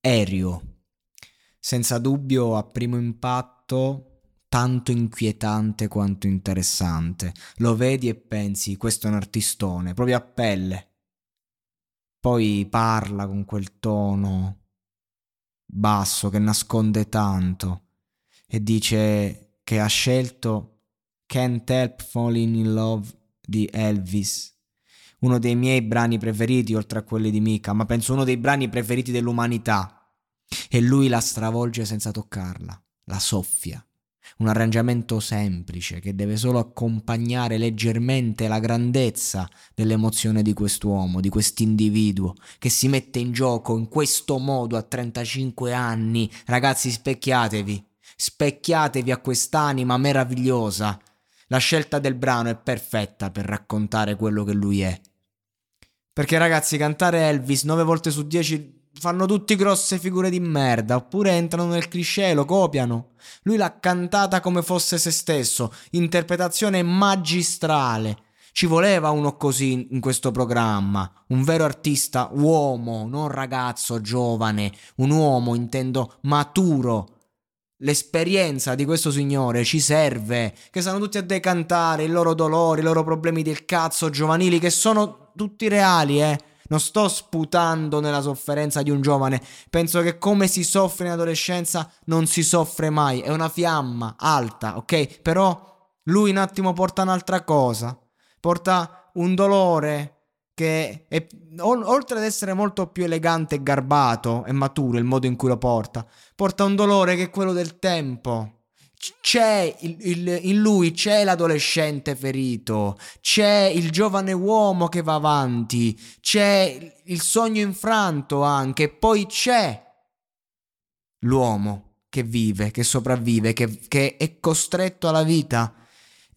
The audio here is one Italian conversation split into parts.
Aereo. Senza dubbio, a primo impatto, tanto inquietante quanto interessante. Lo vedi e pensi, questo è un artistone, proprio a pelle. Poi parla con quel tono basso che nasconde tanto e dice che ha scelto Can't Help Falling in Love di Elvis, uno dei miei brani preferiti oltre a quelli di Mika, ma penso uno dei brani preferiti dell'umanità. E lui la stravolge senza toccarla, la soffia. Un arrangiamento semplice che deve solo accompagnare leggermente la grandezza dell'emozione di quest'uomo, di quest'individuo che si mette in gioco in questo modo a 35 anni. Ragazzi, specchiatevi, specchiatevi a quest'anima meravigliosa. La scelta del brano è perfetta per raccontare quello che lui è. Perché ragazzi, cantare Elvis 9 volte su 10 fanno tutti grosse figure di merda, oppure entrano nel cliché, lo copiano. Lui l'ha cantata come fosse se stesso, interpretazione magistrale. Ci voleva uno così in questo programma, un vero artista uomo, non ragazzo giovane, un uomo intendo maturo. L'esperienza di questo signore ci serve, che stanno tutti a decantare i loro dolori, i loro problemi del cazzo giovanili, che sono tutti reali, eh. Non sto sputando nella sofferenza di un giovane. Penso che come si soffre in adolescenza non si soffre mai. È una fiamma alta, ok? Però lui un attimo porta un'altra cosa. Porta un dolore che è, oltre ad essere molto più elegante e garbato e maturo il modo in cui lo porta, porta un dolore che è quello del tempo. C'è il, il, in lui c'è l'adolescente ferito, c'è il giovane uomo che va avanti, c'è il sogno infranto anche, poi c'è l'uomo che vive, che sopravvive, che, che è costretto alla vita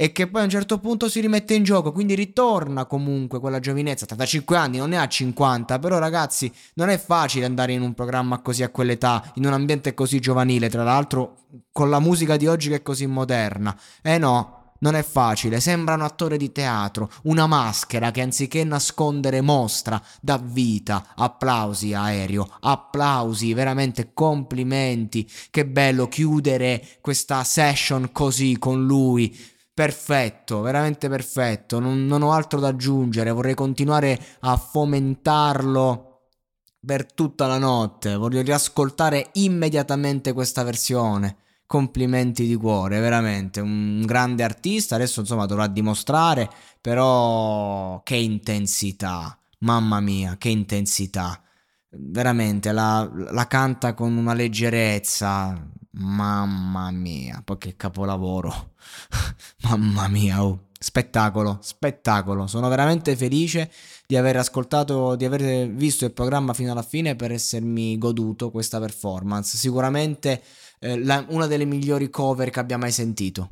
e che poi a un certo punto si rimette in gioco, quindi ritorna comunque quella giovinezza, 35 anni, non ne ha 50, però ragazzi non è facile andare in un programma così a quell'età, in un ambiente così giovanile, tra l'altro con la musica di oggi che è così moderna. Eh no, non è facile, sembra un attore di teatro, una maschera che anziché nascondere mostra, dà vita. Applausi aereo, applausi, veramente complimenti. Che bello chiudere questa session così con lui perfetto, veramente perfetto. Non, non, ho altro da aggiungere. Vorrei continuare a fomentarlo per tutta la notte. Voglio riascoltare immediatamente questa versione. Complimenti di cuore, veramente un grande artista. Adesso insomma dovrà dimostrare, però che intensità. Mamma mia, che intensità. Veramente la, la canta con una leggerezza. Mamma mia, poi che capolavoro. Mamma mia, oh. Spettacolo, spettacolo. Sono veramente felice di aver ascoltato, di aver visto il programma fino alla fine per essermi goduto questa performance. Sicuramente eh, la, una delle migliori cover che abbia mai sentito.